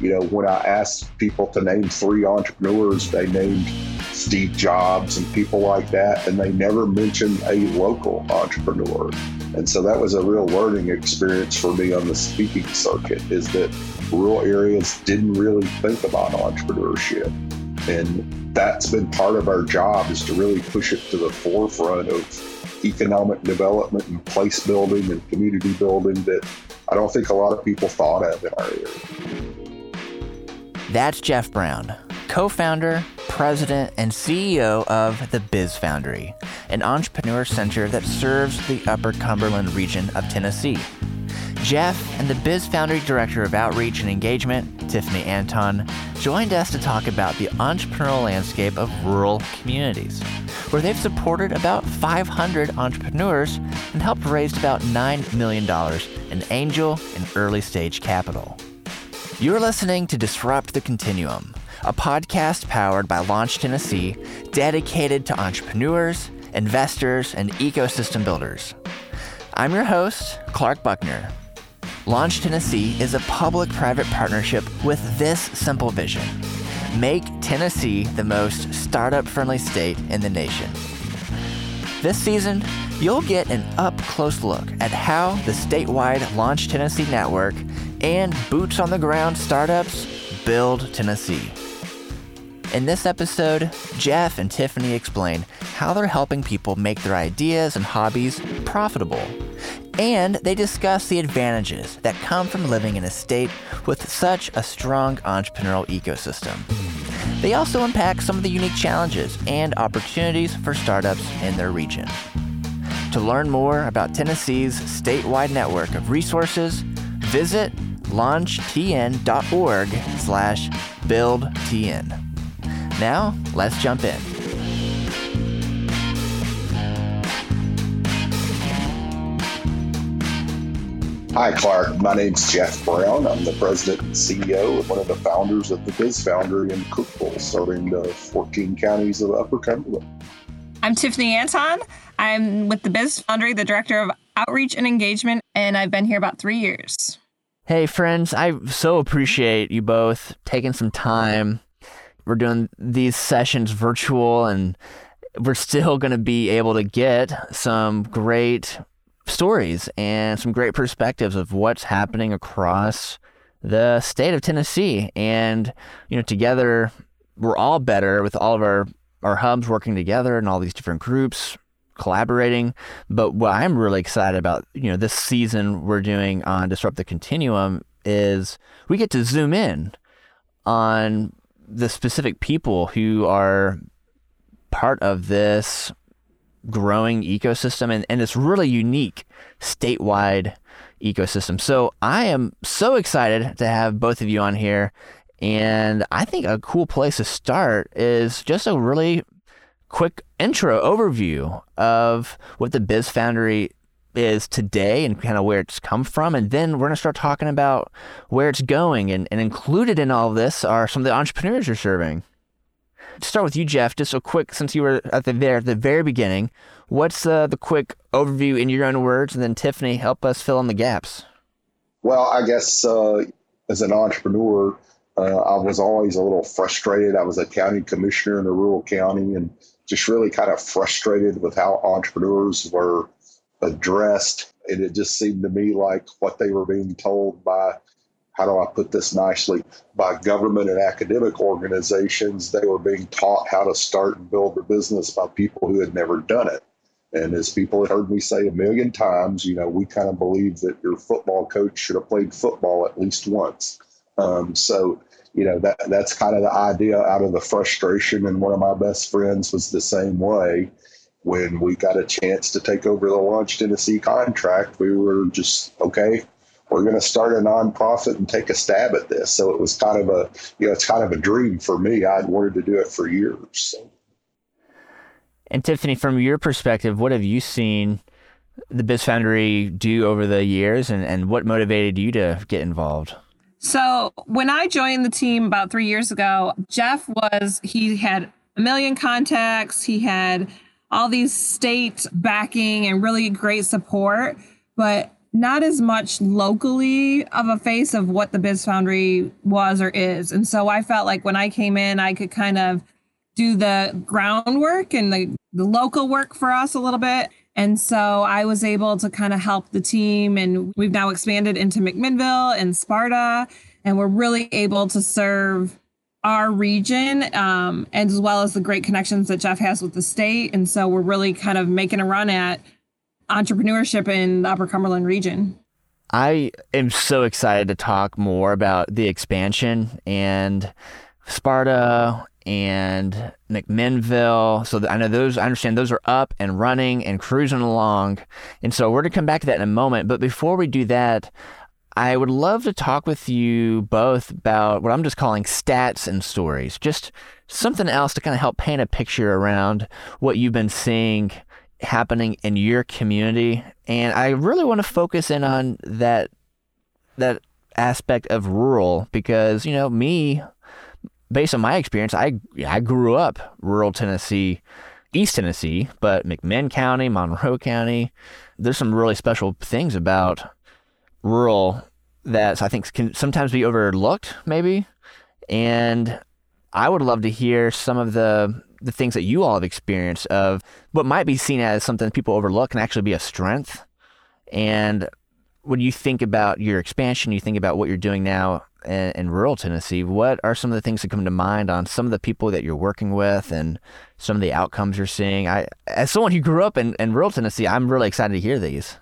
You know, when I asked people to name three entrepreneurs, they named Steve Jobs and people like that, and they never mentioned a local entrepreneur. And so that was a real learning experience for me on the speaking circuit is that rural areas didn't really think about entrepreneurship. And that's been part of our job is to really push it to the forefront of economic development and place building and community building that I don't think a lot of people thought of in our area. That's Jeff Brown, co founder, president, and CEO of the Biz Foundry, an entrepreneur center that serves the Upper Cumberland region of Tennessee. Jeff and the Biz Foundry Director of Outreach and Engagement, Tiffany Anton, joined us to talk about the entrepreneurial landscape of rural communities, where they've supported about 500 entrepreneurs and helped raise about $9 million in angel and early stage capital. You're listening to Disrupt the Continuum, a podcast powered by Launch Tennessee, dedicated to entrepreneurs, investors, and ecosystem builders. I'm your host, Clark Buckner. Launch Tennessee is a public private partnership with this simple vision make Tennessee the most startup friendly state in the nation. This season, you'll get an up close look at how the statewide Launch Tennessee network and boots on the ground startups build Tennessee. In this episode, Jeff and Tiffany explain how they're helping people make their ideas and hobbies profitable. And they discuss the advantages that come from living in a state with such a strong entrepreneurial ecosystem. They also unpack some of the unique challenges and opportunities for startups in their region. To learn more about Tennessee's statewide network of resources, visit launchtn.org slash buildtn. Now, let's jump in. Hi, Clark. My name's Jeff Brown. I'm the president and CEO and one of the founders of the Biz Foundry in Cookeville, serving the 14 counties of Upper Cumberland. I'm Tiffany Anton. I'm with the Biz Foundry, the director of outreach and engagement, and I've been here about three years. Hey, friends, I so appreciate you both taking some time we're doing these sessions virtual and we're still going to be able to get some great stories and some great perspectives of what's happening across the state of Tennessee. And, you know, together we're all better with all of our, our hubs working together and all these different groups collaborating. But what I'm really excited about, you know, this season we're doing on Disrupt the Continuum is we get to zoom in on the specific people who are part of this growing ecosystem and, and this really unique statewide ecosystem. So I am so excited to have both of you on here. And I think a cool place to start is just a really quick intro overview of what the Biz Foundry is today and kind of where it's come from. And then we're going to start talking about where it's going. And, and included in all of this are some of the entrepreneurs you're serving. To start with you, Jeff, just a quick, since you were at the there at the very beginning, what's uh, the quick overview in your own words? And then Tiffany, help us fill in the gaps. Well, I guess uh, as an entrepreneur, uh, I was always a little frustrated. I was a county commissioner in a rural county and just really kind of frustrated with how entrepreneurs were addressed. And it just seemed to me like what they were being told by, how do I put this nicely, by government and academic organizations. They were being taught how to start and build a business by people who had never done it. And as people have heard me say a million times, you know, we kind of believe that your football coach should have played football at least once. Um, so, you know, that that's kind of the idea out of the frustration. And one of my best friends was the same way when we got a chance to take over the Launch Tennessee contract, we were just, okay, we're going to start a nonprofit and take a stab at this. So it was kind of a, you know, it's kind of a dream for me. I'd wanted to do it for years. And Tiffany, from your perspective, what have you seen the Biz Foundry do over the years and, and what motivated you to get involved? So when I joined the team about three years ago, Jeff was, he had a million contacts. He had all these state backing and really great support. But not as much locally of a face of what the Biz Foundry was or is. And so I felt like when I came in, I could kind of do the groundwork and the, the local work for us a little bit. And so I was able to kind of help the team. And we've now expanded into McMinnville and Sparta. And we're really able to serve our region um, as well as the great connections that Jeff has with the state. And so we're really kind of making a run at entrepreneurship in the Upper Cumberland region. I am so excited to talk more about the expansion and Sparta and McMinnville. So I know those, I understand those are up and running and cruising along. And so we're going to come back to that in a moment. But before we do that, I would love to talk with you both about what I'm just calling stats and stories, just something else to kind of help paint a picture around what you've been seeing happening in your community. And I really want to focus in on that that aspect of rural because, you know, me based on my experience, I I grew up rural Tennessee, East Tennessee, but McMinn County, Monroe County, there's some really special things about rural that I think can sometimes be overlooked, maybe. And I would love to hear some of the the things that you all have experienced of what might be seen as something people overlook can actually be a strength. And when you think about your expansion, you think about what you're doing now in, in, rural Tennessee, what are some of the things that come to mind on some of the people that you're working with and some of the outcomes you're seeing? I, as someone who grew up in, in rural Tennessee, I'm really excited to hear these.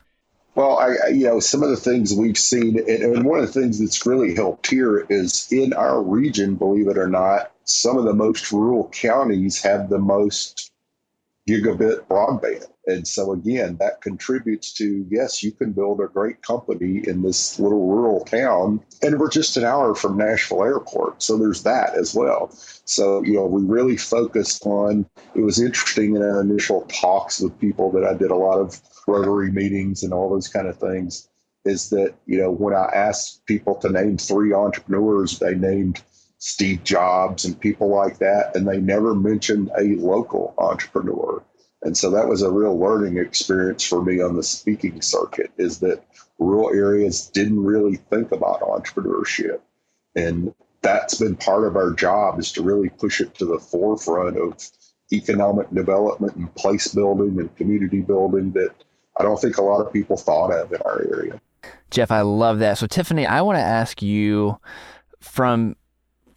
Well, I, you know, some of the things we've seen, and one of the things that's really helped here is in our region, believe it or not, some of the most rural counties have the most gigabit broadband. And so, again, that contributes to yes, you can build a great company in this little rural town. And we're just an hour from Nashville Airport. So, there's that as well. So, you know, we really focused on it was interesting in our initial talks with people that I did a lot of Rotary meetings and all those kind of things. Is that, you know, when I asked people to name three entrepreneurs, they named Steve Jobs and people like that, and they never mentioned a local entrepreneur. And so that was a real learning experience for me on the speaking circuit is that rural areas didn't really think about entrepreneurship. And that's been part of our job is to really push it to the forefront of economic development and place building and community building that I don't think a lot of people thought of in our area. Jeff, I love that. So Tiffany, I want to ask you from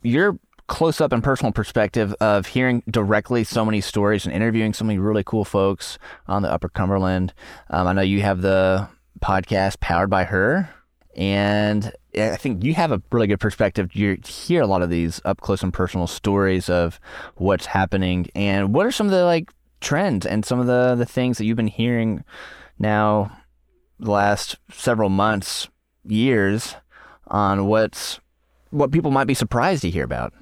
your close up and personal perspective of hearing directly so many stories and interviewing so many really cool folks on the Upper Cumberland. Um, I know you have the podcast powered by her, and I think you have a really good perspective. You hear a lot of these up close and personal stories of what's happening, and what are some of the like trends and some of the the things that you've been hearing now the last several months, years on what's what people might be surprised to hear about?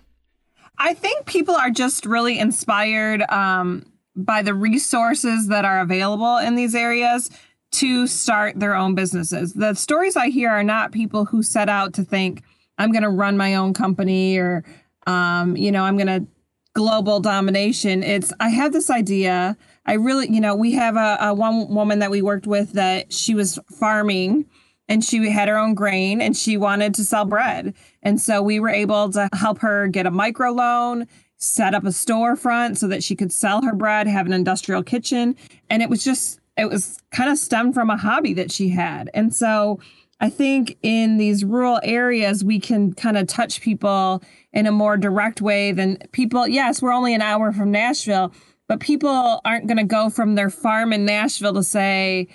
I think people are just really inspired um, by the resources that are available in these areas to start their own businesses. The stories I hear are not people who set out to think, I'm going to run my own company or, um, you know, I'm going to global domination. It's, I have this idea. I really, you know, we have a, a one woman that we worked with that she was farming and she had her own grain and she wanted to sell bread. And so we were able to help her get a micro loan, set up a storefront so that she could sell her bread, have an industrial kitchen. And it was just, it was kind of stemmed from a hobby that she had. And so I think in these rural areas, we can kind of touch people in a more direct way than people. Yes, we're only an hour from Nashville, but people aren't going to go from their farm in Nashville to say,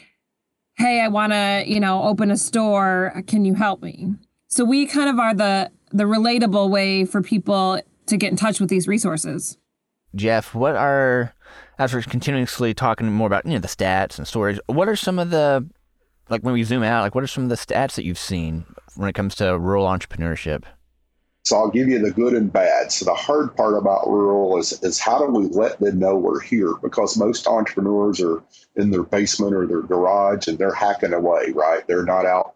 hey, I want to, you know, open a store. Can you help me? So we kind of are the the relatable way for people to get in touch with these resources. Jeff, what are as we're continuously talking more about you know the stats and stories, what are some of the like when we zoom out, like what are some of the stats that you've seen when it comes to rural entrepreneurship? So I'll give you the good and bad. So the hard part about rural is is how do we let them know we're here? Because most entrepreneurs are in their basement or their garage and they're hacking away, right? They're not out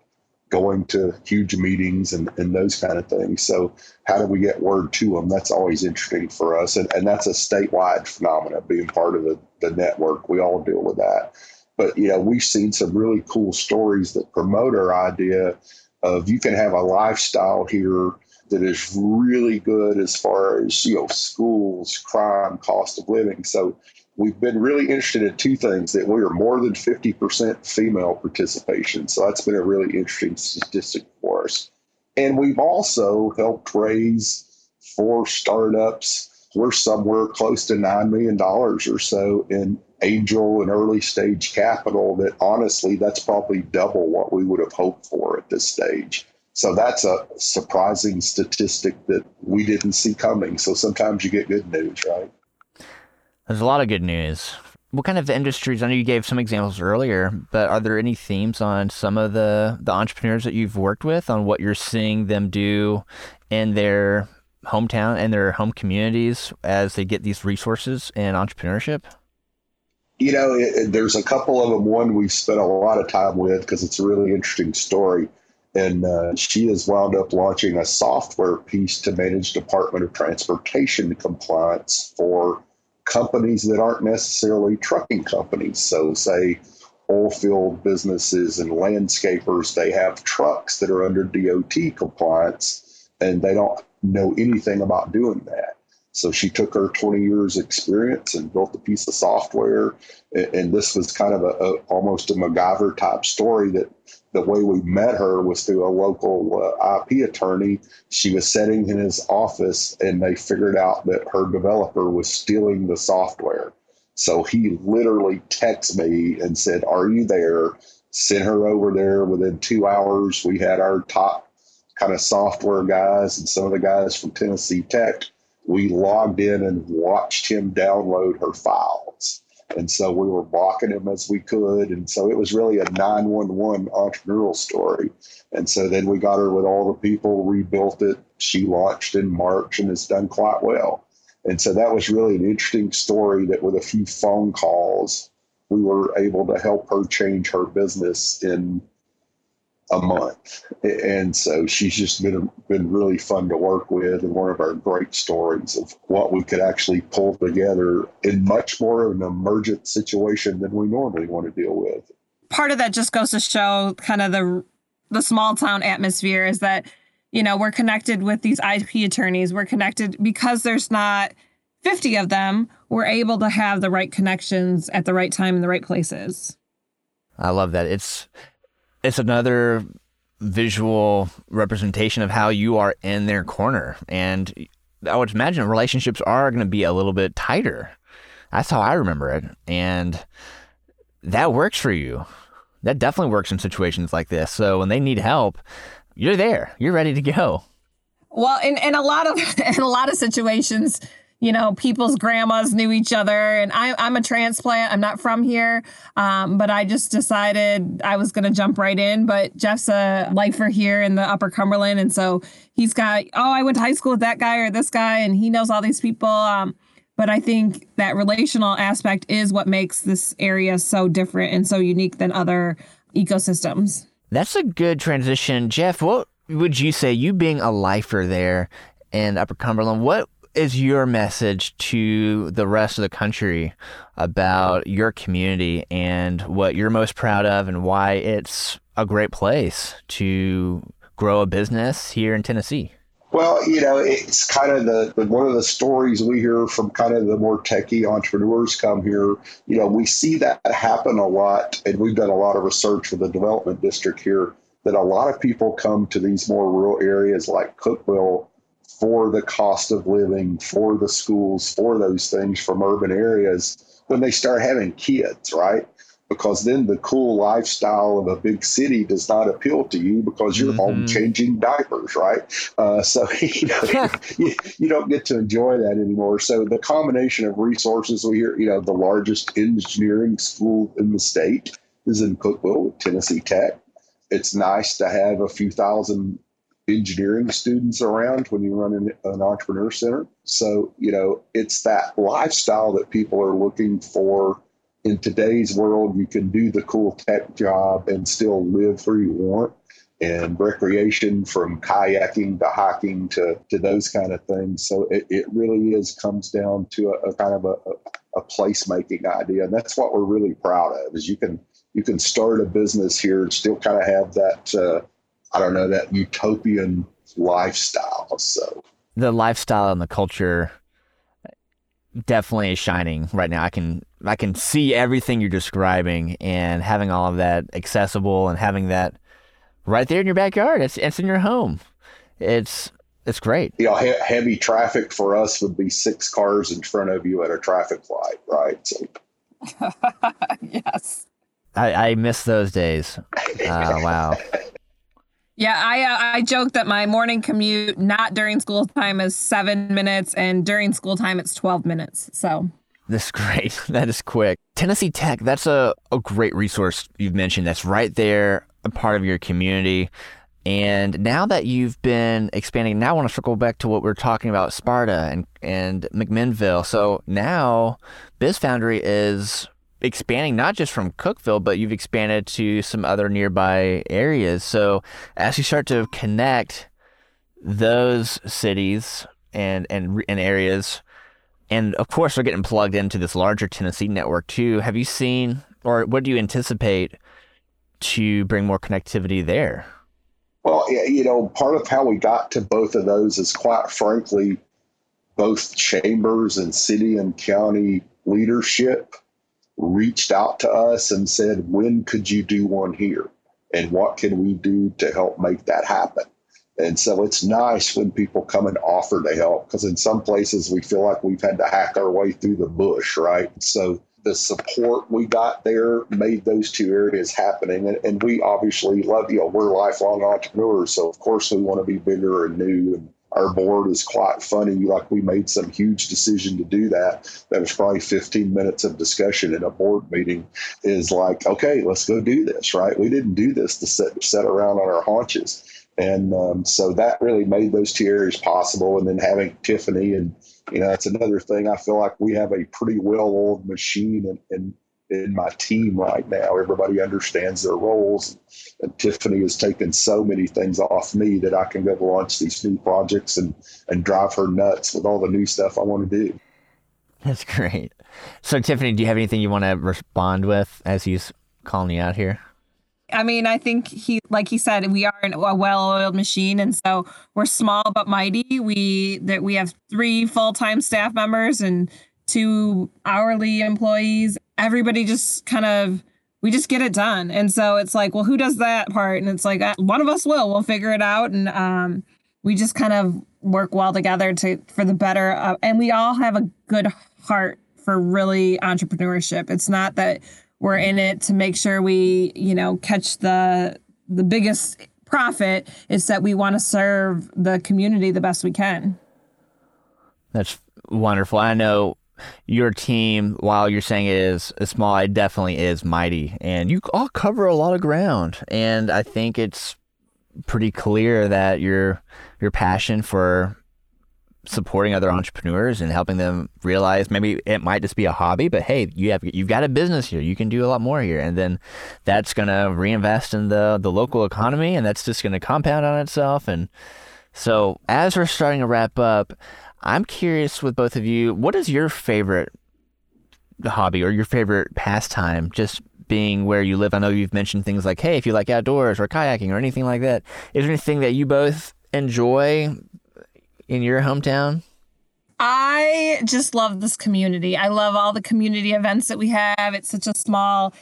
going to huge meetings and, and those kind of things. So how do we get word to them? That's always interesting for us. And, and that's a statewide phenomenon being part of the, the network. We all deal with that. But you know, we've seen some really cool stories that promote our idea of you can have a lifestyle here that is really good as far as you know schools, crime, cost of living. So we've been really interested in two things that we are more than 50% female participation. So that's been a really interesting statistic for us. And we've also helped raise four startups. We're somewhere close to $9 million or so in angel and early stage capital that honestly, that's probably double what we would have hoped for at this stage. So that's a surprising statistic that we didn't see coming. So sometimes you get good news, right? There's a lot of good news. What kind of industries? I know you gave some examples earlier, but are there any themes on some of the the entrepreneurs that you've worked with on what you're seeing them do in their hometown and their home communities as they get these resources and entrepreneurship? You know, it, there's a couple of them. One we've spent a lot of time with because it's a really interesting story. And uh, she has wound up launching a software piece to manage Department of Transportation compliance for companies that aren't necessarily trucking companies. So, say, oil field businesses and landscapers, they have trucks that are under DOT compliance and they don't know anything about doing that. So she took her 20 years experience and built a piece of software. And this was kind of a, a almost a MacGyver type story that the way we met her was through a local uh, IP attorney. She was sitting in his office and they figured out that her developer was stealing the software. So he literally texted me and said, Are you there? Sent her over there within two hours. We had our top kind of software guys and some of the guys from Tennessee Tech. We logged in and watched him download her files. And so we were blocking him as we could. And so it was really a 911 entrepreneurial story. And so then we got her with all the people, rebuilt it. She launched in March and has done quite well. And so that was really an interesting story that with a few phone calls, we were able to help her change her business in a month. And so she's just been been really fun to work with and one of our great stories of what we could actually pull together in much more of an emergent situation than we normally want to deal with. Part of that just goes to show kind of the the small town atmosphere is that you know we're connected with these IP attorneys. We're connected because there's not 50 of them. We're able to have the right connections at the right time in the right places. I love that. It's it's another visual representation of how you are in their corner. And I would imagine relationships are going to be a little bit tighter. That's how I remember it. And that works for you. That definitely works in situations like this. So when they need help, you're there. You're ready to go. Well, in, in a lot of in a lot of situations, you know, people's grandmas knew each other. And I, I'm a transplant. I'm not from here. Um, but I just decided I was going to jump right in. But Jeff's a lifer here in the upper Cumberland. And so he's got, oh, I went to high school with that guy or this guy, and he knows all these people. Um, but I think that relational aspect is what makes this area so different and so unique than other ecosystems. That's a good transition. Jeff, what would you say, you being a lifer there in Upper Cumberland, what is your message to the rest of the country about your community and what you're most proud of and why it's a great place to grow a business here in Tennessee? Well, you know, it's kind of the, the, one of the stories we hear from kind of the more techie entrepreneurs come here. You know, we see that happen a lot, and we've done a lot of research with the development district here. That a lot of people come to these more rural areas like Cookeville for the cost of living, for the schools, for those things from urban areas when they start having kids, right? Because then the cool lifestyle of a big city does not appeal to you because you're mm-hmm. home changing diapers, right? Uh, so you, know, you, you, don't get to enjoy that anymore. So the combination of resources we hear, you know, the largest engineering school in the state is in Cookeville, Tennessee Tech. It's nice to have a few thousand engineering students around when you run an, an, entrepreneur center. So, you know, it's that lifestyle that people are looking for in today's world. You can do the cool tech job and still live where you want. And recreation from kayaking to hiking to, to those kind of things. So it, it really is comes down to a, a kind of a, a placemaking idea, and that's what we're really proud of. Is you can you can start a business here and still kind of have that uh, I don't know that utopian lifestyle. So the lifestyle and the culture definitely is shining right now. I can I can see everything you're describing and having all of that accessible and having that right there in your backyard. It's it's in your home. It's it's great. You know, he- heavy traffic for us would be six cars in front of you at a traffic light, right? So. yes. I, I miss those days. Uh, wow. Yeah, I uh, I joke that my morning commute not during school time is seven minutes, and during school time it's twelve minutes. So that's great. That is quick. Tennessee Tech. That's a, a great resource you've mentioned. That's right there, a part of your community. And now that you've been expanding, now I want to circle back to what we are talking about Sparta and, and McMinnville. So now Biz Foundry is expanding not just from Cookeville, but you've expanded to some other nearby areas. So as you start to connect those cities and and and areas, and of course they're getting plugged into this larger Tennessee network too. Have you seen, or what do you anticipate to bring more connectivity there? Well, you know, part of how we got to both of those is quite frankly, both chambers and city and county leadership reached out to us and said, when could you do one here? And what can we do to help make that happen? And so it's nice when people come and offer to help because in some places we feel like we've had to hack our way through the bush, right? So the support we got there made those two areas happening. And, and we obviously love, you we're lifelong entrepreneurs. So of course we want to be bigger and new and our board is quite funny. Like we made some huge decision to do that. That was probably 15 minutes of discussion in a board meeting. Is like, okay, let's go do this. Right? We didn't do this to sit sit around on our haunches, and um, so that really made those two areas possible. And then having Tiffany and you know, that's another thing. I feel like we have a pretty well-oiled machine, and, and in my team right now. Everybody understands their roles. And Tiffany has taken so many things off me that I can go launch these new projects and, and drive her nuts with all the new stuff I want to do. That's great. So, Tiffany, do you have anything you want to respond with as he's calling you out here? I mean, I think he, like he said, we are a well-oiled machine, and so we're small but mighty. We that we have three full-time staff members and two hourly employees, everybody just kind of we just get it done. And so it's like, well, who does that part? And it's like uh, one of us will. We'll figure it out, and um, we just kind of work well together to for the better. Uh, and we all have a good heart for really entrepreneurship. It's not that we're in it to make sure we, you know, catch the the biggest profit. It's that we want to serve the community the best we can. That's wonderful. I know your team, while you're saying it is a small, it definitely is mighty. And you all cover a lot of ground. And I think it's pretty clear that your your passion for supporting other entrepreneurs and helping them realize maybe it might just be a hobby, but hey, you have you've got a business here. You can do a lot more here. And then that's gonna reinvest in the the local economy and that's just gonna compound on itself. And so as we're starting to wrap up, I'm curious with both of you, what is your favorite hobby or your favorite pastime? Just being where you live. I know you've mentioned things like, hey, if you like outdoors or kayaking or anything like that. Is there anything that you both enjoy in your hometown? I just love this community. I love all the community events that we have. It's such a small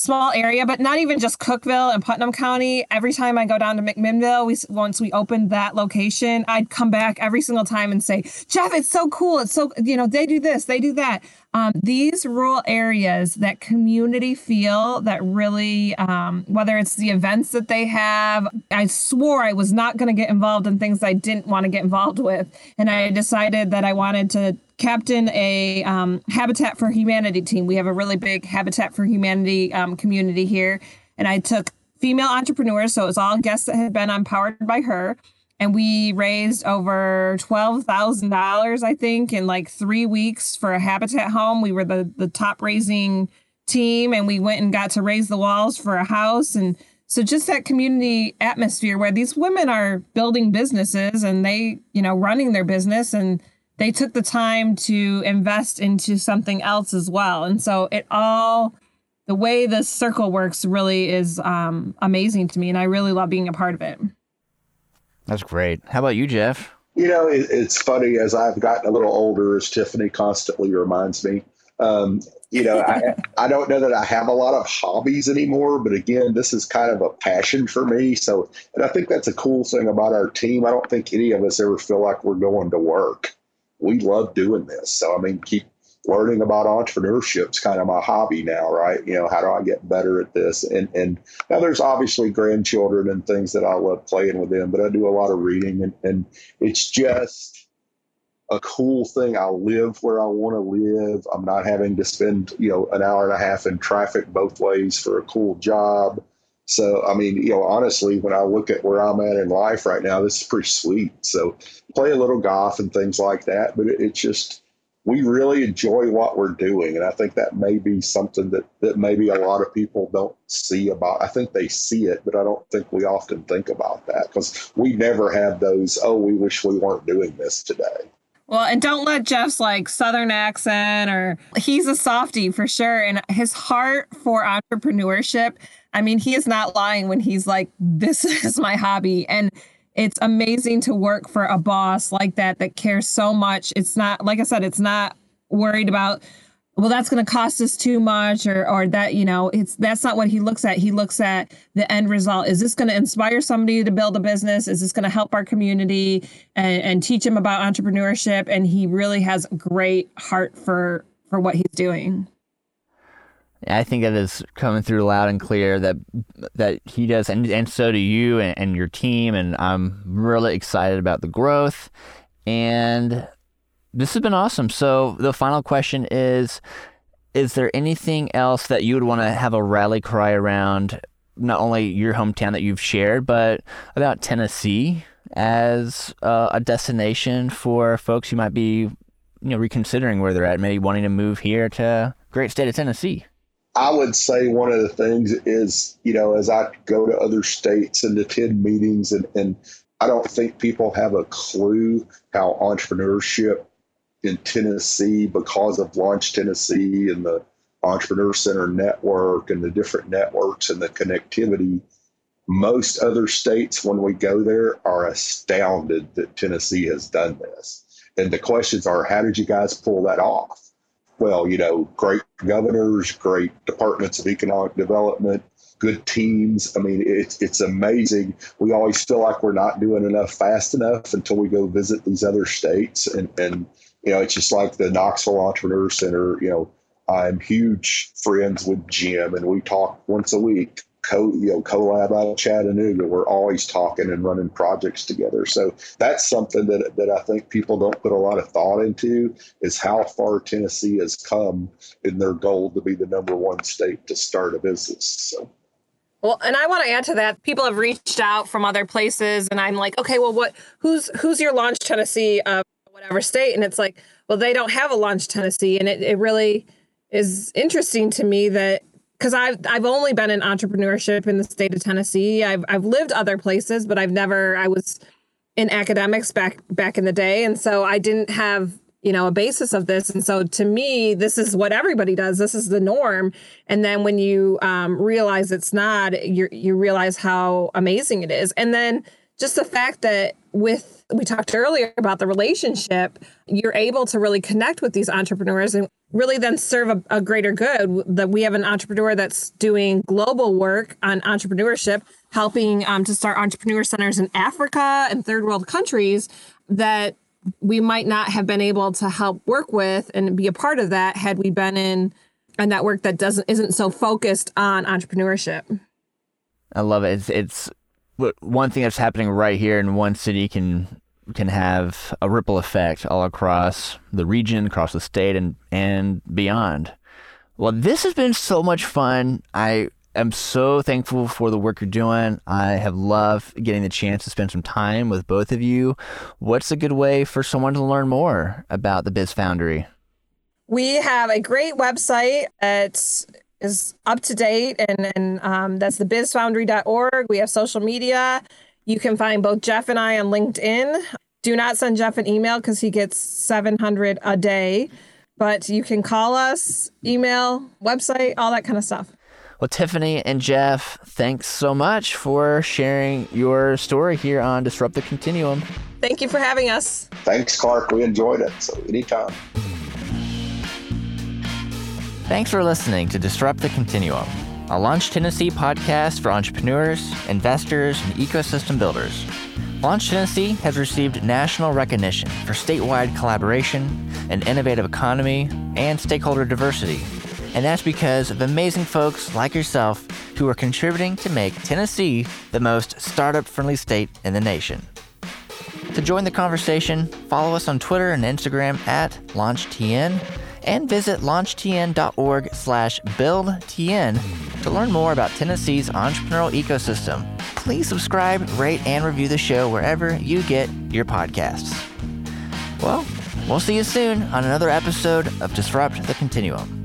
small area, but not even just Cookeville and Putnam County. Every time I go down to McMinnville, we once we opened that location, I'd come back every single time and say, Jeff, it's so cool. It's so you know they do this, they do that. Um, these rural areas, that community feel, that really, um, whether it's the events that they have, I swore I was not going to get involved in things I didn't want to get involved with, and I decided that I wanted to captain a um, Habitat for Humanity team. We have a really big Habitat for Humanity um, community here. And I took female entrepreneurs, so it was all guests that had been empowered by her. And we raised over $12,000, I think, in like three weeks for a Habitat home. We were the, the top raising team, and we went and got to raise the walls for a house. And so just that community atmosphere where these women are building businesses and they, you know, running their business and they took the time to invest into something else as well. And so it all, the way the circle works really is um, amazing to me. And I really love being a part of it. That's great. How about you, Jeff? You know, it, it's funny as I've gotten a little older, as Tiffany constantly reminds me. Um, you know, I, I don't know that I have a lot of hobbies anymore, but again, this is kind of a passion for me. So, and I think that's a cool thing about our team. I don't think any of us ever feel like we're going to work. We love doing this. So, I mean, keep learning about entrepreneurship is kind of my hobby now, right? You know, how do I get better at this? And and now there's obviously grandchildren and things that I love playing with them, but I do a lot of reading and, and it's just a cool thing. I live where I want to live. I'm not having to spend, you know, an hour and a half in traffic both ways for a cool job. So, I mean, you know, honestly, when I look at where I'm at in life right now, this is pretty sweet. So, play a little golf and things like that, but it, it's just, we really enjoy what we're doing. And I think that may be something that, that maybe a lot of people don't see about. I think they see it, but I don't think we often think about that because we never have those, oh, we wish we weren't doing this today. Well, and don't let Jeff's like southern accent or he's a softie for sure. And his heart for entrepreneurship, I mean, he is not lying when he's like, this is my hobby. And it's amazing to work for a boss like that that cares so much. It's not, like I said, it's not worried about well that's going to cost us too much or or that you know it's that's not what he looks at. He looks at the end result. Is this going to inspire somebody to build a business? Is this going to help our community and, and teach him about entrepreneurship? And he really has great heart for for what he's doing I think that is coming through loud and clear that that he does, and and so do you and, and your team. And I'm really excited about the growth. And this has been awesome. So the final question is is there anything else that you would want to have a rally cry around not only your hometown that you've shared but about Tennessee as uh, a destination for folks who might be you know reconsidering where they're at maybe wanting to move here to great state of Tennessee I would say one of the things is, you know, as I go to other states and attend meetings, and, and I don't think people have a clue how entrepreneurship in Tennessee because of Launch Tennessee and the Entrepreneur Center network and the different networks and the connectivity. Most other states, when we go there, are astounded that Tennessee has done this. And the questions are, how did you guys pull that off? Well, you know, great governors, great departments of economic development, good teams. I mean, it's it's amazing. We always feel like we're not doing enough fast enough until we go visit these other states and and you know, it's just like the Knoxville Entrepreneur Center. You know, I'm huge friends with Jim, and we talk once a week. Co, you know, collab out of Chattanooga. We're always talking and running projects together. So that's something that that I think people don't put a lot of thought into is how far Tennessee has come in their goal to be the number one state to start a business. So. Well, and I want to add to that. People have reached out from other places, and I'm like, okay, well, what? Who's who's your launch Tennessee uh, whatever state. And it's like, well, they don't have a launch Tennessee. And it, it really is interesting to me that because I've I've only been in entrepreneurship in the state of Tennessee. I've I've lived other places, but I've never I was in academics back back in the day. And so I didn't have you know a basis of this and so to me this is what everybody does this is the norm and then when you um, realize it's not you you realize how amazing it is and then just the fact that with we talked earlier about the relationship you're able to really connect with these entrepreneurs and really then serve a, a, greater good. That we have an entrepreneur that's doing global work on entrepreneurship helping um, to start entrepreneur centers in africa and third world countries that we might not have been able to help work with and be a part of that had we been in a network that doesn't isn't so focused on entrepreneurship. I love it. It's, it's one thing that's happening right here in one city can can have a ripple effect all across the region, across the state, and and beyond. Well, this has been so much fun. I am so thankful for the work you're doing. I have loved getting the chance to spend some time with both of you. What's a good way for someone to learn more about the Biz Foundry? We have a great website. It's is up to date, and and um, that's the bizfoundry.org. We have social media. You can find both Jeff and I on LinkedIn. Do not send Jeff an email because he gets 700 a day. But you can call us, email, website, all that kind of stuff. Well, Tiffany and Jeff, thanks so much for sharing your story here on Disrupt the Continuum. Thank you for having us. Thanks, Clark. We enjoyed it. So, anytime. Thanks for listening to Disrupt the Continuum, a Launch Tennessee podcast for entrepreneurs, investors, and ecosystem builders. Launch Tennessee has received national recognition for statewide collaboration, an innovative economy, and stakeholder diversity. And that's because of amazing folks like yourself who are contributing to make Tennessee the most startup friendly state in the nation. To join the conversation, follow us on Twitter and Instagram at LaunchTN and visit launchtn.org slash buildtn to learn more about Tennessee's entrepreneurial ecosystem. Please subscribe, rate, and review the show wherever you get your podcasts. Well, we'll see you soon on another episode of Disrupt the Continuum.